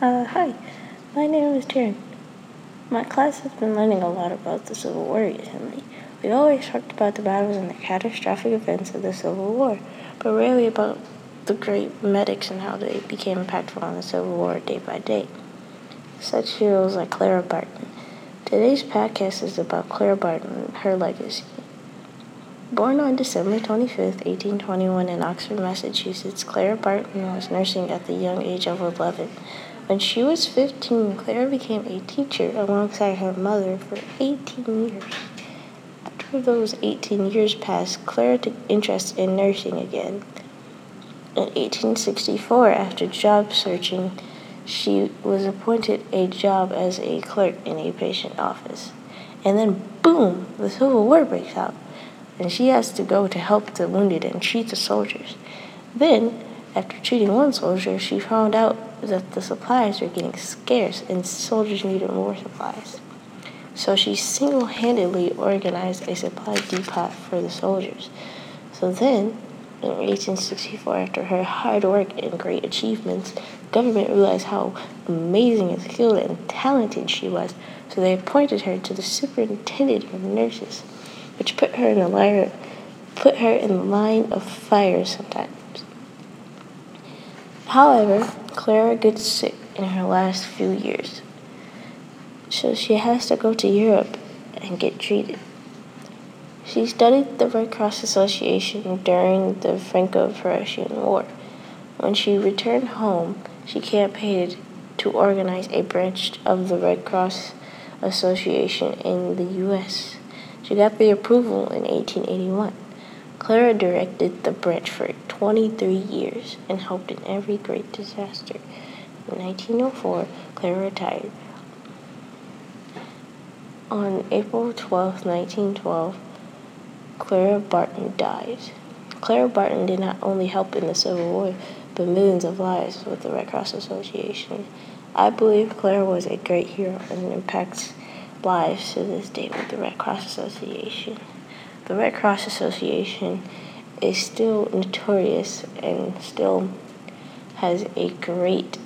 Uh, hi, my name is Taryn. My class has been learning a lot about the Civil War recently. We always talked about the battles and the catastrophic events of the Civil War, but rarely about the great medics and how they became impactful on the Civil War day by day. Such heroes like Clara Barton. Today's podcast is about Clara Barton and her legacy. Born on December 25, 1821, in Oxford, Massachusetts, Clara Barton was nursing at the young age of 11. When she was 15, Clara became a teacher alongside her mother for 18 years. After those 18 years passed, Clara took interest in nursing again. In 1864, after job searching, she was appointed a job as a clerk in a patent office. And then, boom, the Civil War breaks out and she has to go to help the wounded and treat the soldiers. Then, after treating one soldier, she found out that the supplies were getting scarce and soldiers needed more supplies. So she single handedly organized a supply depot for the soldiers. So then, in 1864, after her hard work and great achievements, government realized how amazing and skilled and talented she was, so they appointed her to the superintendent of nurses which put her in the line, put her in the line of fire sometimes. However, Clara gets sick in her last few years, so she has to go to Europe and get treated. She studied the Red Cross Association during the Franco-Prussian War. When she returned home, she campaigned to organize a branch of the Red Cross Association in the U.S. She got the approval in 1881. Clara directed the branch for 23 years and helped in every great disaster. In 1904, Clara retired. On April 12, 1912, Clara Barton died. Clara Barton did not only help in the Civil War, but millions of lives with the Red Cross Association. I believe Clara was a great hero and impacts lives to this day with the Red Cross Association. The Red Cross Association is still notorious and still has a great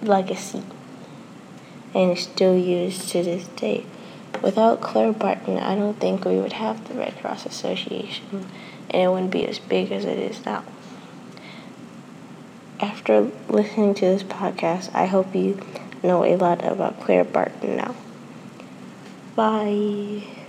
legacy and is still used to this day. Without Claire Barton, I don't think we would have the Red Cross Association and it wouldn't be as big as it is now. After listening to this podcast, I hope you know a lot about Claire Barton now. Bye.